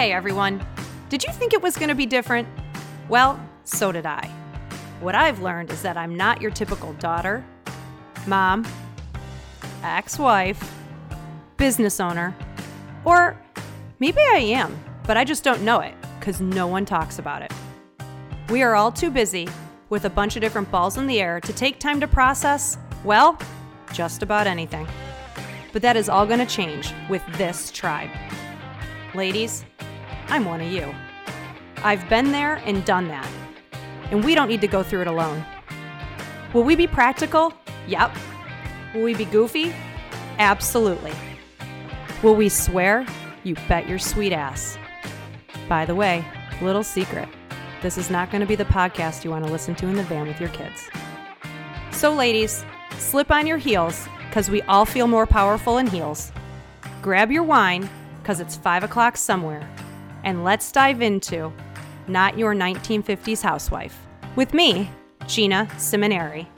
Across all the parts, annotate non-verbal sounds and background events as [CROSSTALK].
Hey everyone, did you think it was going to be different? Well, so did I. What I've learned is that I'm not your typical daughter, mom, ex wife, business owner, or maybe I am, but I just don't know it because no one talks about it. We are all too busy with a bunch of different balls in the air to take time to process, well, just about anything. But that is all going to change with this tribe. Ladies, I'm one of you. I've been there and done that. And we don't need to go through it alone. Will we be practical? Yep. Will we be goofy? Absolutely. Will we swear? You bet your sweet ass. By the way, little secret this is not going to be the podcast you want to listen to in the van with your kids. So, ladies, slip on your heels because we all feel more powerful in heels. Grab your wine because it's 5 o'clock somewhere. And let's dive into Not Your 1950s Housewife with me, Gina Seminary.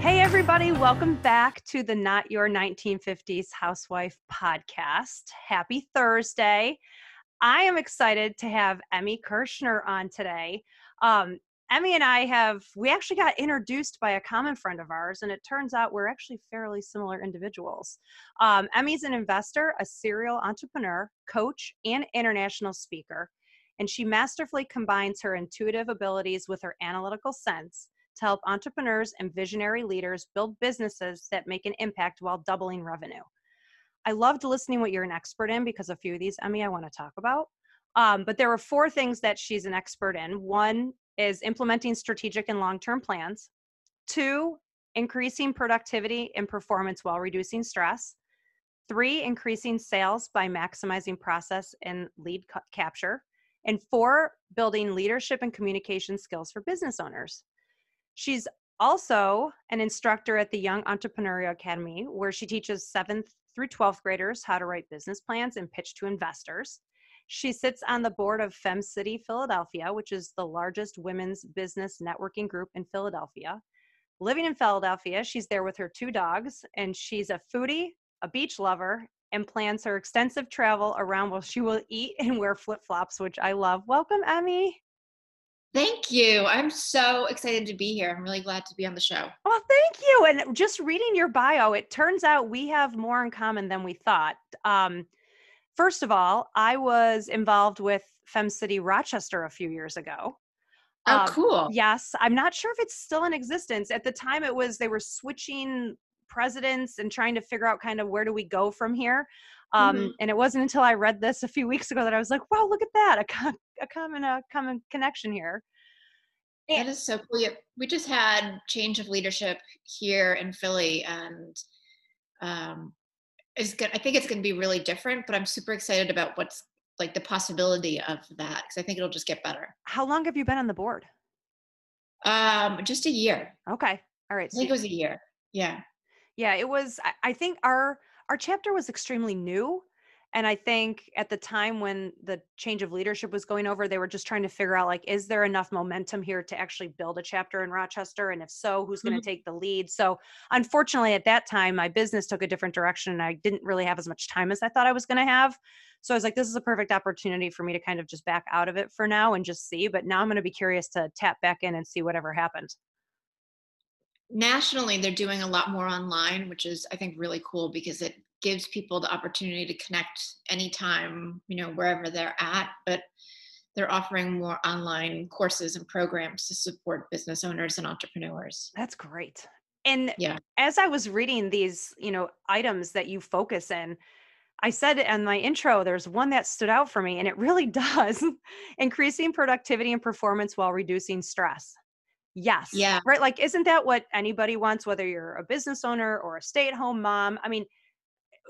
Hey, everybody, welcome back to the Not Your 1950s Housewife podcast. Happy Thursday. I am excited to have Emmy Kirschner on today. Um, Emmy and I have, we actually got introduced by a common friend of ours, and it turns out we're actually fairly similar individuals. Um, Emmy's an investor, a serial entrepreneur, coach, and international speaker, and she masterfully combines her intuitive abilities with her analytical sense to help entrepreneurs and visionary leaders build businesses that make an impact while doubling revenue. I loved listening what you're an expert in because a few of these, Emmy, I want to talk about. Um, but there were four things that she's an expert in. One is implementing strategic and long term plans, two, increasing productivity and performance while reducing stress, three, increasing sales by maximizing process and lead ca- capture, and four, building leadership and communication skills for business owners. She's also an instructor at the Young Entrepreneurial Academy, where she teaches seventh through 12th graders how to write business plans and pitch to investors. She sits on the board of Fem City Philadelphia, which is the largest women's business networking group in Philadelphia. Living in Philadelphia, she's there with her two dogs, and she's a foodie, a beach lover, and plans her extensive travel around while she will eat and wear flip flops, which I love. Welcome, Emmy. Thank you. I'm so excited to be here. I'm really glad to be on the show. Well, thank you. And just reading your bio, it turns out we have more in common than we thought. Um, first of all, I was involved with Fem City Rochester a few years ago. Oh, um, cool. Yes. I'm not sure if it's still in existence. At the time, it was, they were switching presidents and trying to figure out kind of where do we go from here. Um, mm-hmm. And it wasn't until I read this a few weeks ago that I was like, wow, look at that. A, com- a common, a common connection here. That is so cool. We just had change of leadership here in Philly, and um, it's good. I think it's going to be really different. But I'm super excited about what's like the possibility of that because I think it'll just get better. How long have you been on the board? Um, just a year. Okay. All right. I think it was a year. Yeah. Yeah, it was. I think our our chapter was extremely new and i think at the time when the change of leadership was going over they were just trying to figure out like is there enough momentum here to actually build a chapter in rochester? And if so who's going to mm-hmm. take the lead? So unfortunately at that time my business took a different direction and i didn't really have as much time as i thought i was going to have. So i was like this is a perfect opportunity for me to kind of just back out of it for now and just see but now i'm going to be curious to tap back in and see whatever happens nationally they're doing a lot more online which is i think really cool because it gives people the opportunity to connect anytime, you know, wherever they're at. But they're offering more online courses and programs to support business owners and entrepreneurs. That's great. And yeah. as I was reading these, you know, items that you focus in, I said in my intro, there's one that stood out for me, and it really [LAUGHS] does increasing productivity and performance while reducing stress. Yes. Yeah. Right. Like, isn't that what anybody wants, whether you're a business owner or a stay at home mom? I mean,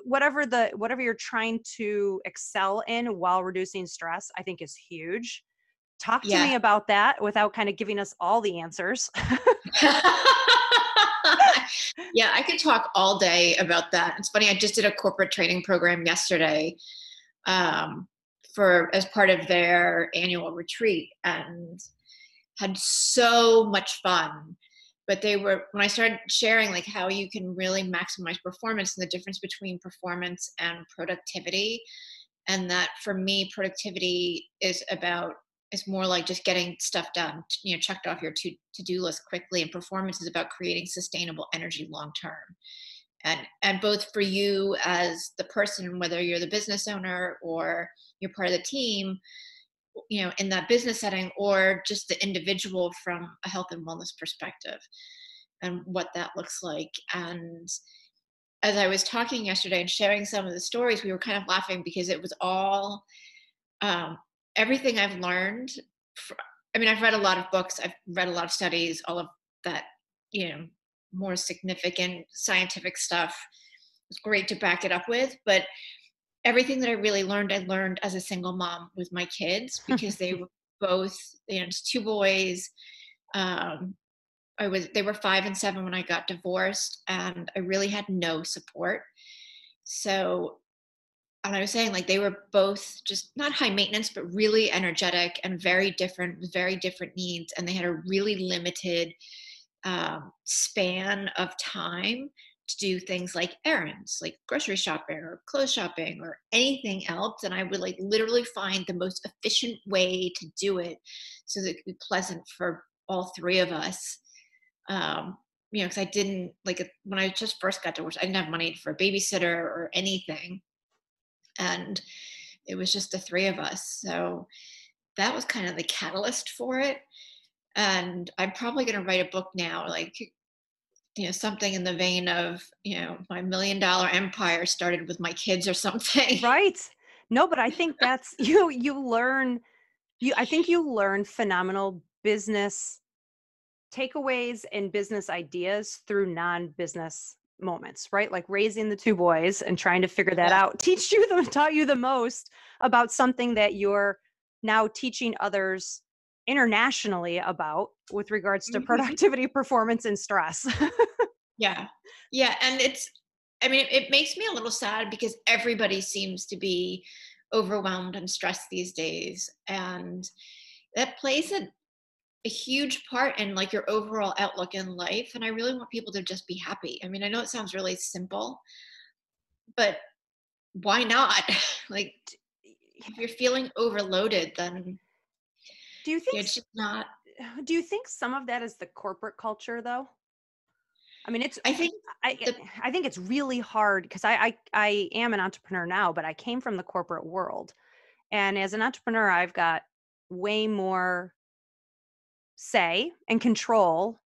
whatever the whatever you're trying to excel in while reducing stress i think is huge. Talk to yeah. me about that without kind of giving us all the answers. [LAUGHS] Yeah i could talk all day about that. It's funny i just did a corporate training program yesterday um, for as part of their annual retreat and had so much fun but they were when i started sharing like how you can really maximize performance and the difference between performance and productivity and that for me productivity is about is more like just getting stuff done you know checked off your to, to-do list quickly and performance is about creating sustainable energy long term and and both for you as the person whether you're the business owner or you're part of the team you know in that business setting or just the individual from a health and wellness perspective and what that looks like. And as i was talking yesterday and sharing some of the stories we were kind of laughing because it was all um, everything i've learned i mean i've read a lot of books i've read a lot of studies all of that you know more significant scientific stuff. It's great to back it up with but everything that I really learned, I learned as a single mom with my kids [LAUGHS] because they were both, you know, two boys. Um, I was, they were five and seven when I got divorced, and I really had no support. So, and I was saying, like, they were both just not high maintenance, but really energetic and very different, with very different needs. And they had a really limited um, span of time to do things like errands, like grocery shopping or clothes shopping or anything else. And I would like literally find the most efficient way to do it so that it could be pleasant for all three of us. Um, you know, because I didn't like when I just first got divorced, I didn't have money for a babysitter or anything. And it was just the three of us. So that was kind of the catalyst for it. And I'm probably going to write a book now, like you know something in the vein of you know my million dollar empire started with my kids or something. [LAUGHS] Right. No but i think [LAUGHS] that's you you learn you i think you learn phenomenal business takeaways and business ideas through non-business moments right? Like raising the two boys and trying to figure that out [LAUGHS] teach you the taught you the most about something that you're now teaching others internationally about with regards to mm-hmm. productivity, [LAUGHS] performance, and stress. yeah. Yeah. And it's, I mean, it makes me a little sad because everybody seems to be overwhelmed and stressed these days. And that plays a, a huge part in like your overall outlook in life. And I really want people to just be happy. I mean, I know it sounds really simple, but why not? [LAUGHS] like, if you're feeling overloaded, then do you think it's not? [SIGHS] Do you think some of that is the corporate culture, though? I mean, it's. I think. I the, I think it's really hard because I, I I am an entrepreneur now, but I came from the corporate world, and as an entrepreneur, I've got way more say and control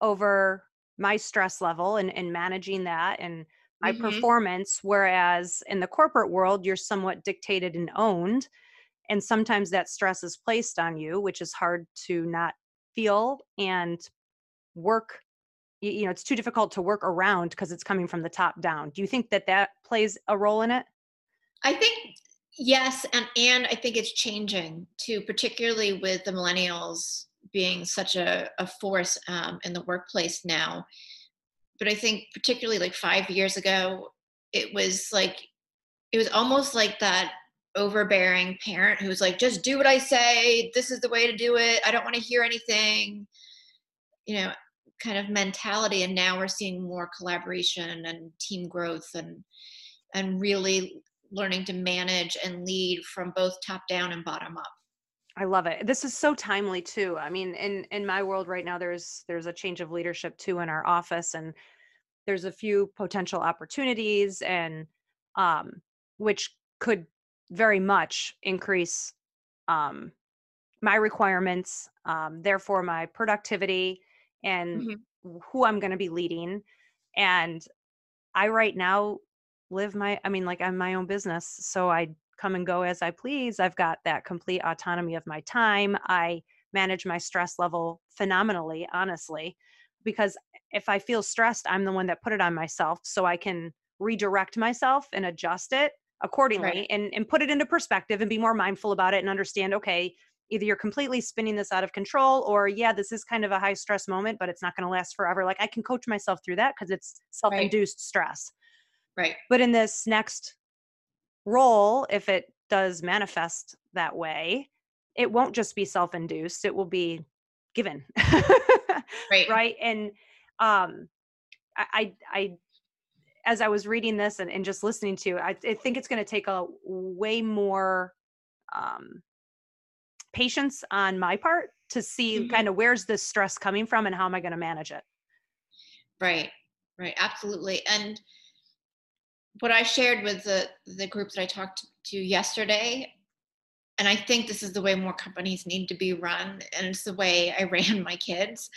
over my stress level and, and managing that and my mm-hmm. performance whereas in the corporate world you're somewhat dictated and owned and sometimes that stress is placed on you which is hard to not feel and work you know it's too difficult to work around because it's coming from the top down. Do you think that that plays a role in it? I think yes and and i think it's changing too particularly with the millennials being such a, a force um, in the workplace now. But i think particularly like five years ago it was like it was almost like that overbearing parent who's like just do what i say. This is the way to do it. I don't want to hear anything. You know kind of mentality and now we're seeing more collaboration and team growth and and really learning to manage and lead from both top down and bottom up. I love it. This is so timely too. I mean in in my world right now there's there's a change of leadership too in our office and there's a few potential opportunities and um which could very much increase um, my requirements, um, therefore my productivity and mm-hmm. who I'm going to be leading. And I right now live my, I mean, like I'm my own business. So I come and go as I please. I've got that complete autonomy of my time. I manage my stress level phenomenally, honestly, because if I feel stressed, I'm the one that put it on myself so I can redirect myself and adjust it accordingly right. and, and put it into perspective and be more mindful about it and understand okay either you're completely spinning this out of control or yeah this is kind of a high stress moment but it's not going to last forever like i can coach myself through that because it's self-induced right. stress right but in this next role if it does manifest that way it won't just be self-induced it will be given right. [LAUGHS] right. And um, I, I, I, as I was reading this and, and just listening to, I, I think it's going to take a way more um, patience on my part to see mm-hmm. kind of where's this stress coming from and how am I going to manage it. Right. Right. Absolutely. And what I shared with the the group that I talked to yesterday, and I think this is the way more companies need to be run, and it's the way I [LAUGHS] ran my kids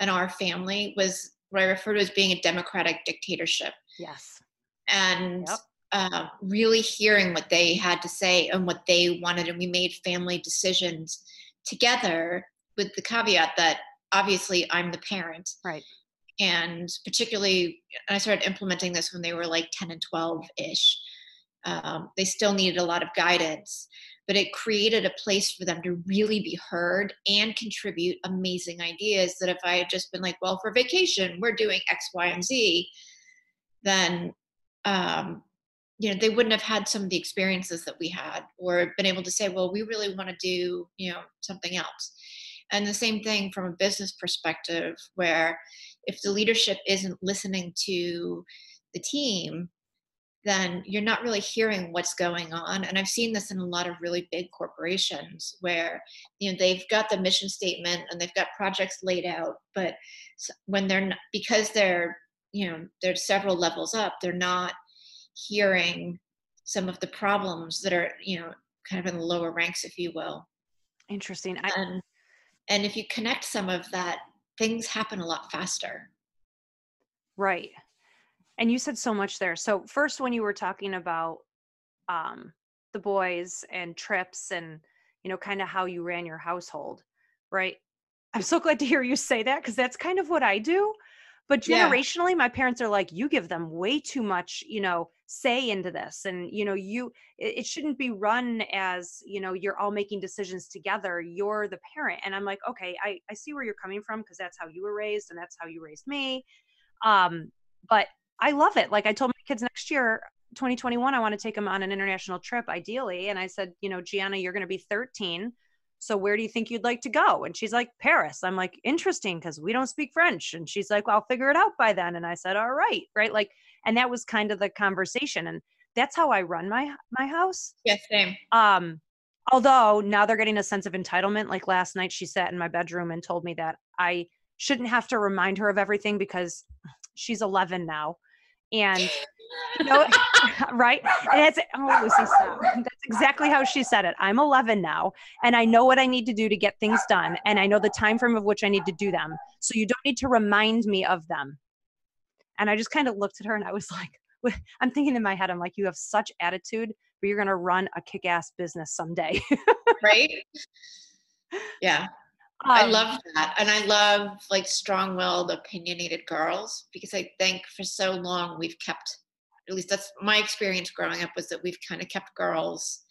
and our family was what I refer to as being a democratic dictatorship. Yes. And yep. uh, really hearing what they had to say and what they wanted, and we made family decisions together with the caveat that obviously I'm the parent. Right and particularly i started implementing this when they were like 10 and 12 ish um, they still needed a lot of guidance but it created a place for them to really be heard and contribute amazing ideas that if i had just been like well for vacation we're doing x y and z then um, you know they wouldn't have had some of the experiences that we had or been able to say well we really want to do you know something else. And the same thing from a business perspective where if the leadership isn't listening to the team then you're not really hearing what's going on. And i've seen this in a lot of really big corporations where you know they've got the mission statement and they've got projects laid out but when they're not, because they're you know they're several levels up they're not hearing some of the problems that are you know kind of in the lower ranks if you will interesting I- and, and if you connect some of that things happen a lot faster. Right. And you said so much there. So first when you were talking about um the boys and trips and you know kind of how you ran your household, right? I'm so glad to hear you say that because that's kind of what I do. But generationally, yeah. my parents are like, you give them way too much, you know, say into this. And, you know, you, it, it shouldn't be run as, you know, you're all making decisions together. You're the parent. And I'm like, okay, I, I see where you're coming from because that's how you were raised and that's how you raised me. Um, but I love it. Like I told my kids next year, 2021, I want to take them on an international trip, ideally. And I said, you know, Gianna, you're going to be 13 so where do you think you'd like to go? And she's like paris. I'm like interesting because we don't speak french. And she's like well, i'll figure it out by then. And i said all right right? Like and that was kind of the conversation and that's how i run my my house. Yes, same. Um although now they're getting a sense of entitlement like last night she sat in my bedroom and told me that i shouldn't have to remind her of everything because she's 11 now and know, [LAUGHS] right? And it's oh Lucy, stop. That's exactly how she said it. I'm 11 now, and I know what I need to do to get things done, and I know the time frame of which I need to do them. So you don't need to remind me of them. And I just kind of looked at her, and I was like, I'm thinking in my head, I'm like, you have such attitude, but you're gonna run a kick-ass business someday. [LAUGHS] right? Yeah. Um, I love that. And I love like strong willed, opinionated girls because I think for so long we've kept, at least that's my experience growing up, was that we've kind of kept girls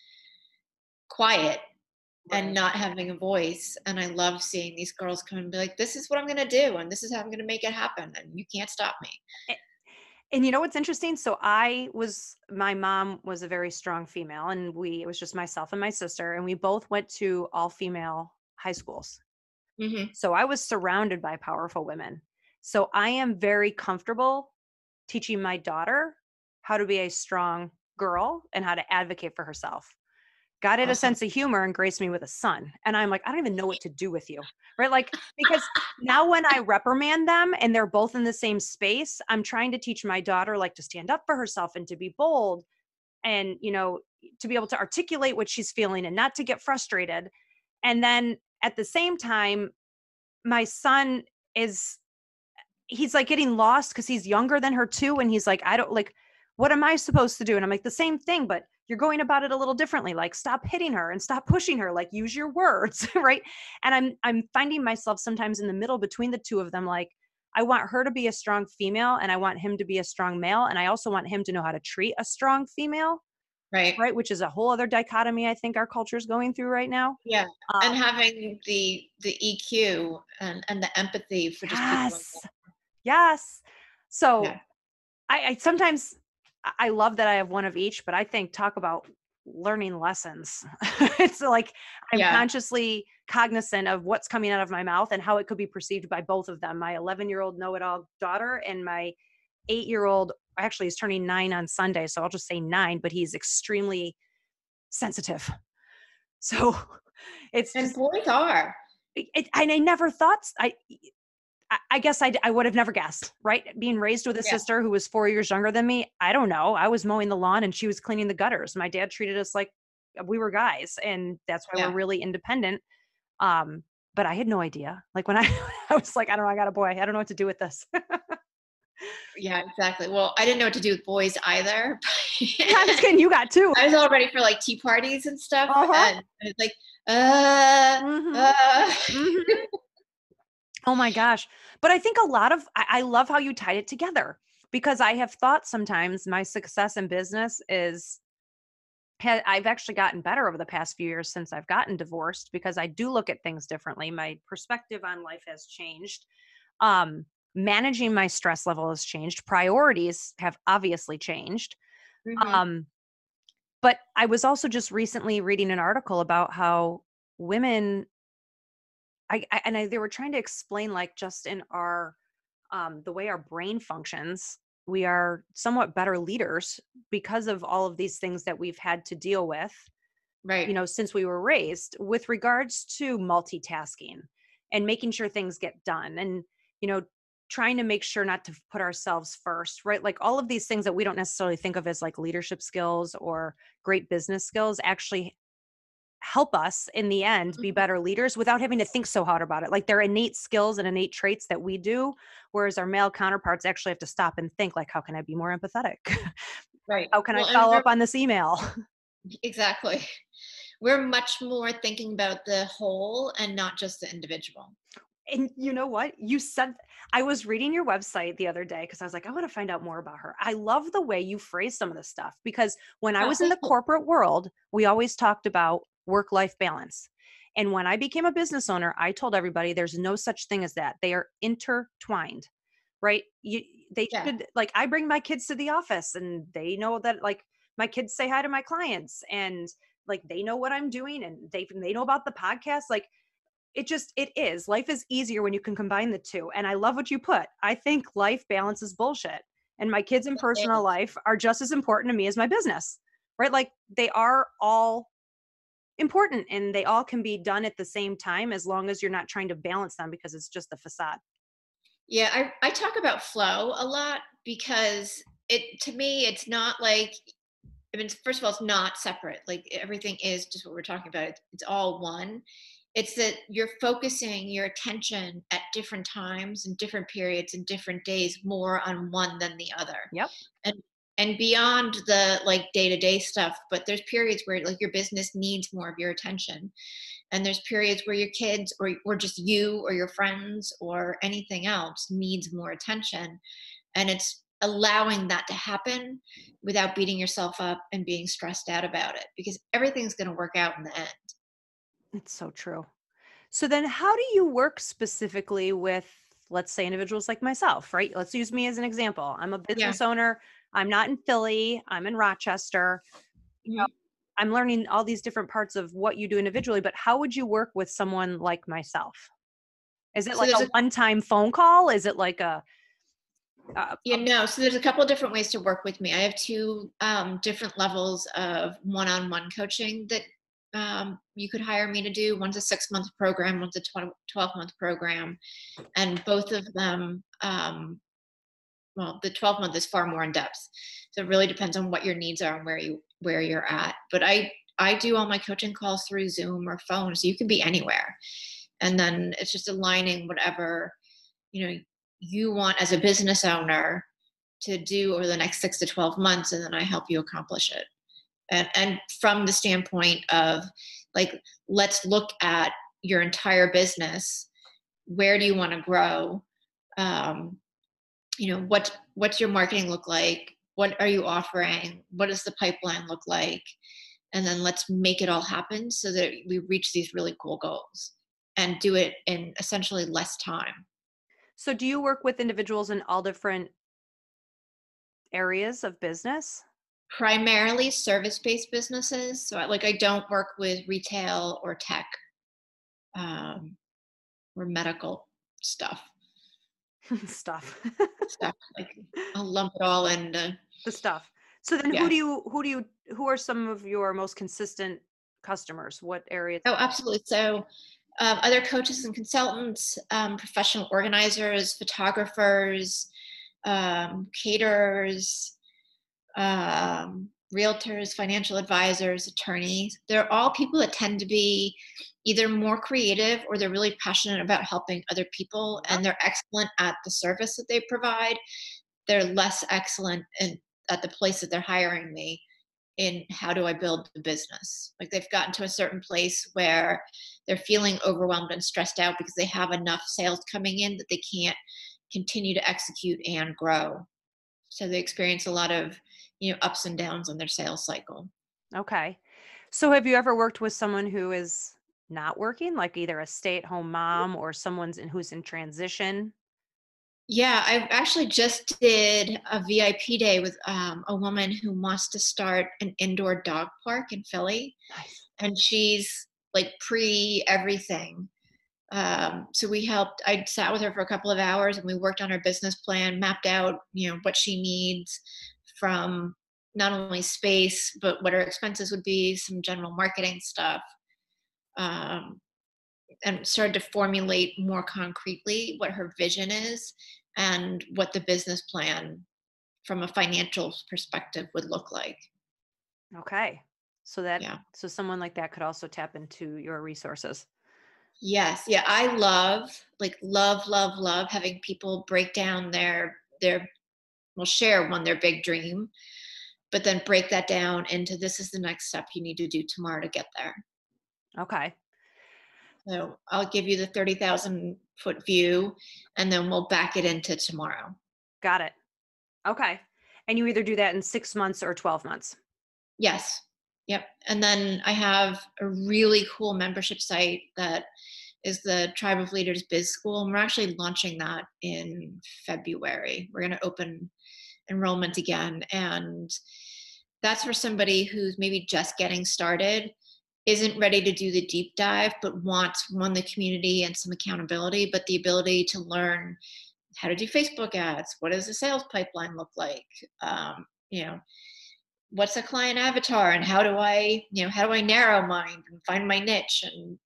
quiet right. and not having a voice. And I love seeing these girls come and be like, this is what I'm going to do. And this is how I'm going to make it happen. And you can't stop me. And, and you know what's interesting? So I was, my mom was a very strong female, and we, it was just myself and my sister, and we both went to all female high schools Mm-hmm. So I was surrounded by powerful women. So I am very comfortable teaching my daughter how to be a strong girl and how to advocate for herself. God had awesome. a sense of humor and graced me with a son. And I'm like, I don't even know what to do with you. Right. Like, because now when I reprimand them and they're both in the same space, I'm trying to teach my daughter like to stand up for herself and to be bold and, you know, to be able to articulate what she's feeling and not to get frustrated. And then at the same time, my son is he's like getting lost because he's younger than her too. And he's like, I don't like, what am I supposed to do? And I'm like, the same thing, but you're going about it a little differently. Like, stop hitting her and stop pushing her. Like, use your words, [LAUGHS] right? And I'm I'm finding myself sometimes in the middle between the two of them. Like, I want her to be a strong female, and I want him to be a strong male, and I also want him to know how to treat a strong female right right which is a whole other dichotomy i think our culture is going through right now yeah um, and having the the eq and and the empathy for just yes yes so yeah. I, I sometimes i love that i have one of each but i think talk about learning lessons. [LAUGHS] it's like I'm yeah. consciously cognizant of what's coming out of my mouth and how it could be perceived by both of them my 11 year old know it all daughter and my eight year old actually is turning nine on Sunday. So I'll just say nine, but he's extremely sensitive. So [LAUGHS] it's and just, boys are. It, and I never thought I I guess I, I would have never guessed, right? Being raised with a yeah. sister who was four years younger than me, I don't know. I was mowing the lawn and she was cleaning the gutters. My dad treated us like we were guys, and that's why yeah. we're really independent. Um, but I had no idea. Like when I, [LAUGHS] I was like, I don't know, I got a boy. I don't know what to do with this. yeah, exactly. Well, I didn't know what to do with boys either. I'm just kidding. You got two. I was all ready for like tea parties and stuff, uh-huh. and it's like, uh, mm-hmm. uh. Mm-hmm. Oh my gosh. But I think a lot of, I, I love how you tied it together because I have thought sometimes my success in business is, I've actually gotten better over the past few years since I've gotten divorced because I do look at things differently. My perspective on life has changed. Um, managing my stress level has changed. Priorities have obviously changed. Mm-hmm. Um, but I was also just recently reading an article about how women I, I and I, they were trying to explain like just in our um, the way our brain functions we are somewhat better leaders because of all of these things that we've had to deal with right. you know since we were raised with regards to multitasking and making sure things get done and you know trying to make sure not to put ourselves first right? Like all of these things that we don't necessarily think of as like leadership skills or great business skills actually help us in the end be mm-hmm. better leaders without having to think so hard about it like they're innate skills and innate traits that we do whereas our male counterparts actually have to stop and think like how can i be more empathetic? [LAUGHS] Right. How can well, i follow up on this email? [LAUGHS] Exactly. [LAUGHS] We're much more thinking about the whole and not just the individual. And you know what? You said i was reading your website the other day because i was like i want to find out more about her. I love the way you phrase some of the stuff because when i was in the corporate world we always talked about work life balance. And when I became a business owner, I told everybody there's no such thing as that. They are intertwined, right? You, they yeah. should, like, I bring my kids to the office and they know that, like, my kids say hi to my clients and, like, they know what I'm doing and they, they know about the podcast. Like, it just, it is. Life is easier when you can combine the two. And I love what you put. I think life balance is bullshit. And my kids in personal life are just as important to me as my business, right? Like, they are all important and they all can be done at the same time as long as you're not trying to balance them because it's just a facade. Yeah i, I talk about flow a lot because it to me it's not like i mean first of all it's not separate like everything is just what we're talking about it's, it's all one. It's that you're focusing your attention at different times and different periods and different days more on one than the other. Yep. And and beyond the like day-to-day stuff but there's periods where like your business needs more of your attention. And there's periods where your kids or, or just you or your friends or anything else needs more attention. And it's allowing that to happen without beating yourself up and being stressed out about it because everything's going to work out in the end. It's so true. So then how do you work specifically with let's say individuals like myself right? Let's use me as an example. I'm a business yeah. owner I'm not in Philly, I'm in Rochester. You know. I'm learning all these different parts of what you do individually, but how would you work with someone like myself? Is it so like a, a one-time phone call? Is it like a uh, yeah, no. So there's a couple different ways to work with me. I have two um, different levels of one-on-one coaching that um, you could hire me to do. One's a six-month program, one's a 12-month program, and both of them um, well the 12 month is far more in depth. So it really depends on what your needs are and where you where you're at. But i i do all my coaching calls through zoom or phone so you can be anywhere. And then it's just aligning whatever you know you want as a business owner to do over the next six to 12 months and then i help you accomplish it. And and from the standpoint of like let's look at your entire business. Where do you want to grow? Um, you know what what's your marketing look like? What are you offering? What does the pipeline look like? And then let's make it all happen so that we reach these really cool goals and do it in essentially less time. So do you work with individuals in all different areas of business? Primarily service-based businesses. So, I, like, I don't work with retail or tech um, or medical stuff. [LAUGHS] stuff. stuff like [LAUGHS] I'll lump it all in the, the stuff. So then, Yeah. who do you who do you who are some of your most consistent customers? What areas? Oh, absolutely. So, um, other coaches and consultants, um, professional organizers, photographers, um, caterers, um, realtors, financial advisors, attorneys. They're all people that tend to be either more creative or they're really passionate about helping other people mm-hmm. and they're excellent at the service that they provide. They're less excellent in, at the place that they're hiring me in how do I build the business. Like they've gotten to a certain place where they're feeling overwhelmed and stressed out because they have enough sales coming in that they can't continue to execute and grow. So they experience a lot of, you know, ups and downs on their sales cycle. Okay. So have you ever worked with someone who is not working, like either a stay-at-home mom or someone's in who's in transition? Yeah, I actually just did a VIP day with um, a woman who wants to start an indoor dog park in Philly, Nice. and she's like pre everything. Um, so we helped. I sat with her for a couple of hours, and we worked on her business plan, mapped out, you know, what she needs from not only space but what her expenses would be, some general marketing stuff, um, and started to formulate more concretely what her vision is and what the business plan from a financial perspective would look like. Okay. So that Yeah. so someone like that could also tap into your resources. Yes, yeah, I love, like, love, love, love having people break down their their well, share one their big dream, but then break that down into this is the next step you need to do tomorrow to get there. Okay. So I'll give you the thirty thousand foot view, and then we'll back it into tomorrow. Got it. Okay. And you either do that in 6 months or 12 months. Yes. Yep. And then I have a really cool membership site that is the Tribe of Leaders Biz School. And we're actually launching that in February. We're going to open enrollment again. And that's for somebody who's maybe just getting started, isn't ready to do the deep dive, but wants one, the community and some accountability, but the ability to learn how to do Facebook ads. What does the sales pipeline look like? Um, you know, what's a client avatar and how do I, you know, how do I narrow mine and find my niche? And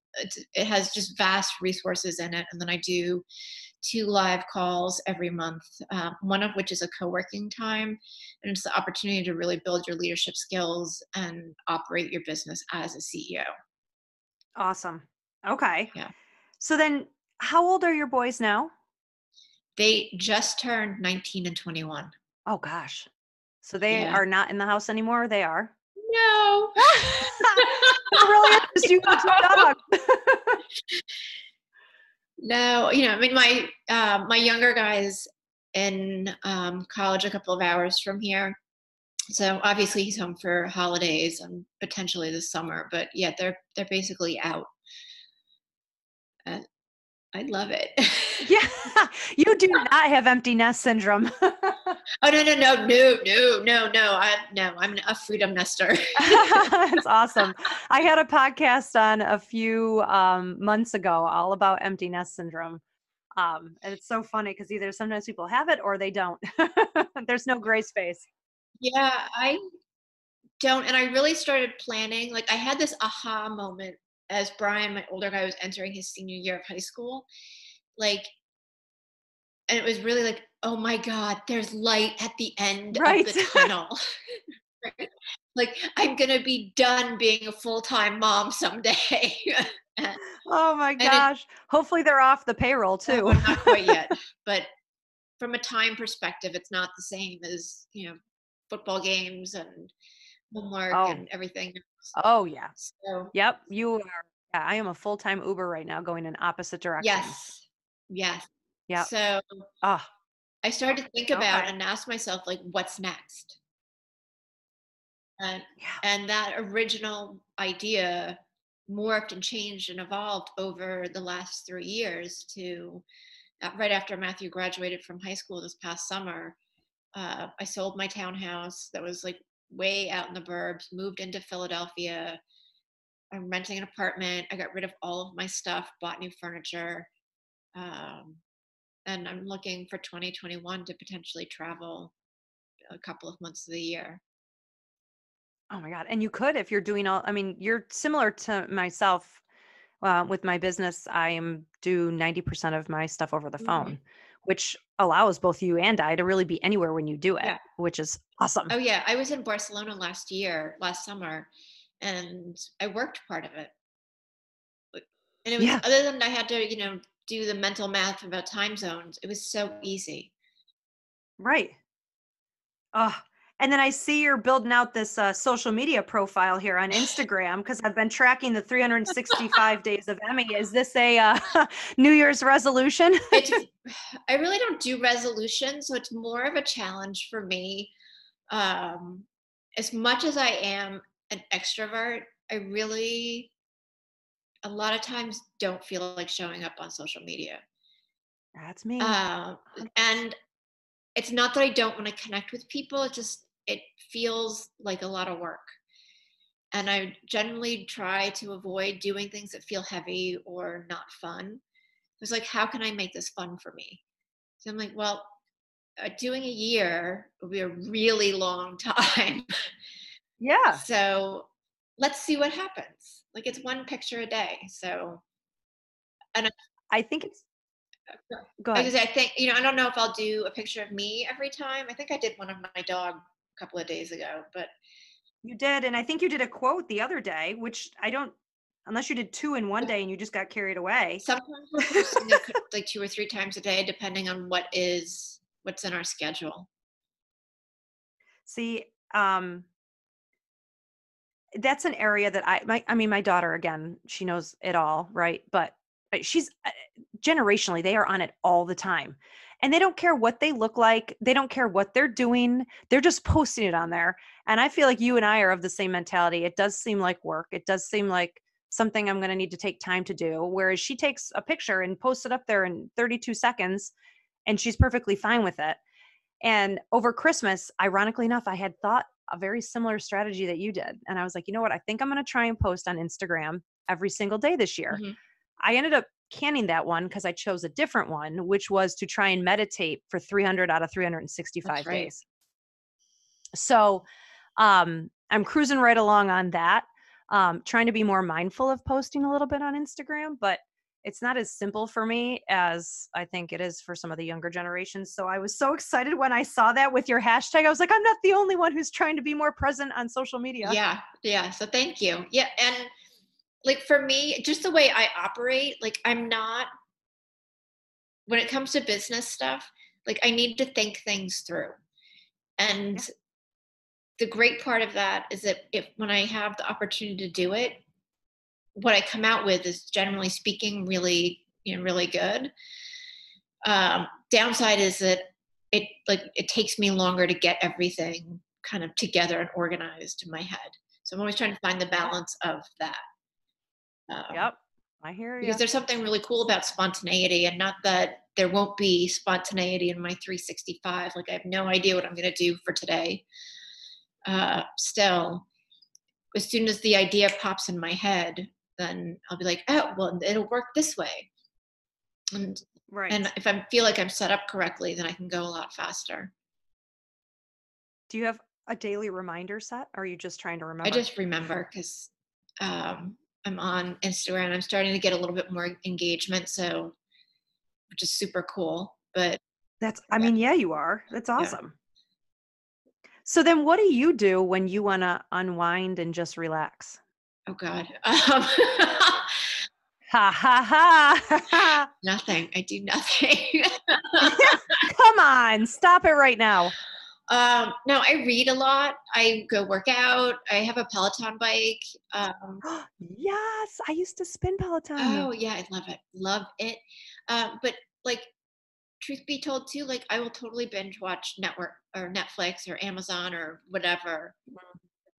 it has just vast resources in it. And then I do two live calls every month, uh, one of which is a co-working time. And it's the opportunity to really build your leadership skills and operate your business as a CEO. Awesome. Okay. Yeah. So then how old are your boys now? They just turned 19 and 21. Oh gosh. So they Yeah. are not in the house anymore. They are. No. [LAUGHS] Really is. You got two [LAUGHS] dogs. [LAUGHS] No, you know, I mean, my uh, my younger guy's in um, college a couple of hours from here, so obviously he's home for holidays and potentially this summer. But yeah, they're they're basically out. Uh, I love it. [LAUGHS] yeah. You do not have empty nest syndrome. [LAUGHS] oh no no no no no no no I no I'm a freedom nester. [LAUGHS] That's awesome. I had a podcast on a few um, months ago all about empty nest syndrome. Um, and it's so funny because either sometimes people have it or they don't. There's no gray space. Yeah, I don't. And I really started planning. Like, I had this aha moment as Brian, my older guy, was entering his senior year of high school. Like, and it was really like, oh my God, there's light at the end Right. of the [LAUGHS] tunnel. [LAUGHS] Right? Like, I'm going to be done being a full time mom someday. [LAUGHS] And- Oh my it- gosh. Hopefully they're off the payroll Oh, too. but not quite yet. But from a time perspective, it's not the same as you know football games and homework Oh. and everything. oh yeah. So Yep. You are. Yeah, I am a full time Uber right now going in opposite directions. yes, yes. Yeah. So Ah, I started to think about Okay. and ask myself like, what's next? And yeah. and that original idea morphed and changed and evolved over the last three years to uh, right after Matthew graduated from high school this past summer. Uh, I sold my townhouse that was like way out in the burbs, moved into Philadelphia. I'm renting an apartment. I got rid of all of my stuff, bought new furniture. Um, and I'm looking for 2021 to potentially travel a couple of months of the year. Oh my God. And you could if you're doing all, I mean, you're similar to myself. Uh, with my business, I am do 90% of my stuff over the Mhm. phone, which allows both you and I to really be anywhere when you do it, Yeah. which is awesome. Oh yeah, I was in Barcelona last year, last summer, and I worked part of it. And it was Yeah. other than I had to, you know, do the mental math about time zones. It was so easy. Right. Oh, and then I see you're building out this uh, social media profile here on Instagram because I've been tracking the 365 [LAUGHS] days of Emmy. Is this a uh, [LAUGHS] New Year's resolution? It's [LAUGHS] I really don't do resolutions, so it's more of a challenge for me. Um, as much as I am an extrovert, I really a lot of times don't feel like showing up on social media. That's me. Um, and it's not that I don't want to connect with people, it just it feels like a lot of work. And I generally try to avoid doing things that feel heavy or not fun. It's like, how can I make this fun for me? So I'm like, well, uh, doing a year will be a really long [LAUGHS] time. yeah. so let's see what happens. Like it's one picture a day. So and I think it's. Go Like I ahead. I think, you know, I don't know if I'll do a picture of me every time. I think I did one of my dog a couple of days ago, but You did. And I think you did a quote the other day, which I don't, unless you did two in one day and you just got carried away. sometimes we're posting like two or three times a day, depending on what is what's in our schedule. See, um, that's an area that I, my, I mean, my daughter again, she knows it all, right? But she's uh, generationally, they are on it all the time, and they don't care what they look like. They don't care what they're doing. They're just posting it on there. And I feel like you and I are of the same mentality. It does seem like work. It does seem like something I'm going to need to take time to do. Whereas she takes a picture and posts it up there in 32 seconds, and she's perfectly fine with it. And over Christmas, ironically enough, I had thought a very similar strategy that you did. And I was like, you know what? I think I'm going to try and post on Instagram every single day this year. Mhm. I ended up canning that one because I chose a different one, which was to try and meditate for 300 out of 365 right. days. So um, I'm cruising right along on that, um, trying to be more mindful of posting a little bit on Instagram, but it's not as simple for me as I think it is for some of the younger generations. So I was so excited when I saw that with your hashtag. I was like, I'm not the only one who's trying to be more present on social media. Yeah, yeah. So thank you. Yeah, and like for me, just the way I operate, like I'm not when it comes to business stuff, like I need to think things through. And the great part of that is that if when I have the opportunity to do it, what I come out with is generally speaking really, you know, really good. Um, downside is that it like it takes me longer to get everything kind of together and organized in my head. So I'm always trying to find the balance of that. Um, Yep. I hear you. because there's something really cool about spontaneity and not that there won't be spontaneity in my 365 like i have no idea what i'm going to do for today uh, still as soon as the idea pops in my head then i'll be like oh well it'll work this way and right. and if i feel like i'm set up correctly then i can go a lot faster Do you have a daily reminder set? Or are you just trying to remember? i just remember because um, i'm on instagram i'm starting to get a little bit more engagement so which is super cool but That's, I mean, yeah, you are. That's awesome. So then what do you do when you want to unwind and just relax? Oh God. [LAUGHS] Um, Ha ha ha. nothing. I do nothing. [LAUGHS] [LAUGHS] Come on, stop it right now. Um, no, I read a lot. I go work out. I have a Peloton bike. Um, [GASPS] yes, I used to spin Peloton. oh yeah, I love it. Love it. Um, but like, truth be told, too, like I will totally binge watch network or Netflix or Amazon or whatever.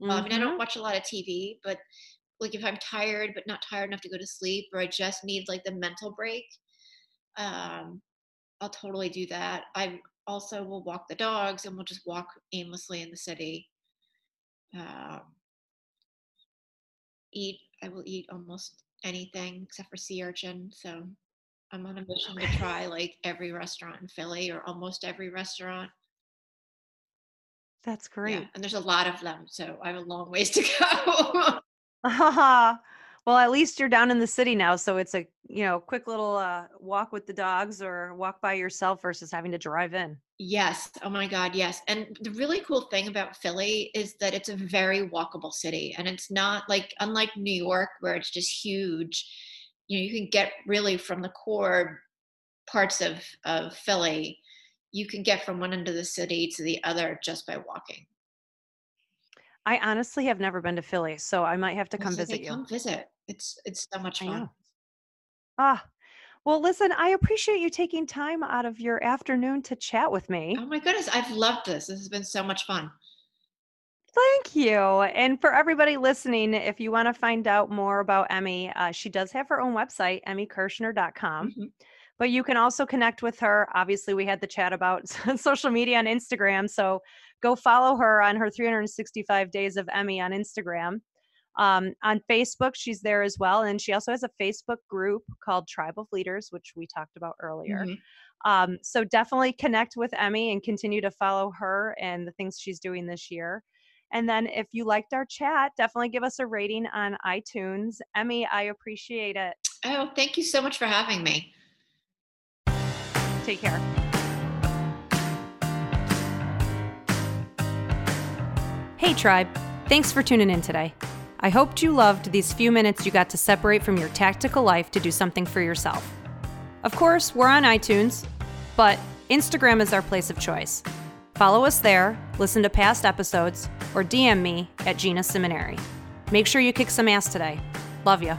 Uh, I mean, I don't watch a lot of TV, but like if I'm tired but not tired enough to go to sleep, or I just need like the mental break, um, I'll totally do that. I also we'll walk the dogs, and we'll just walk aimlessly in the city. uh, eat. I will eat almost anything except for sea urchin. So I'm on a mission to try like every restaurant in Philly or almost every restaurant. That's great. Yeah, and there's a lot of them, so I have a long ways to go. [LAUGHS] [LAUGHS] well, at least you're down in the city now, so it's a you know quick little uh, walk with the dogs or walk by yourself versus having to drive in. Yes. Oh my God. Yes. And the really cool thing about Philly is that it's a very walkable city, and it's not like unlike New York where it's just huge. You know, you can get really from the core parts of of Philly you can get from one end of the city to the other just by walking. I honestly have never been to Philly, so I might have to come visit you. Come visit. It's it's so much fun. Ah, well, listen, I appreciate you taking time out of your afternoon to chat with me. Oh my goodness, I've loved this. This has been so much fun. Thank you. And for everybody listening, if you want to find out more about Emmy, uh, she does have her own website, emmykirschner.com. Mm-hmm. But you can also connect with her. Obviously, we had the chat about [LAUGHS] social media on Instagram. So go follow her on her 365 Days of Emmy on Instagram. Um, on Facebook, she's there as well. And she also has a Facebook group called Tribe of Leaders, which we talked about earlier. Mm-hmm. Um, so definitely connect with Emmy and continue to follow her and the things she's doing this year. And then if you liked our chat, definitely give us a rating on iTunes. Emmy, I appreciate it. Oh, thank you so much for having me. Take care. Hey, Tribe. Thanks for tuning in today. I hoped you loved these few minutes you got to separate from your tactical life to do something for yourself. Of course, we're on iTunes, but Instagram is our place of choice. Follow us there, listen to past episodes, or DM me at Gina Seminary. Make sure you kick some ass today. Love you.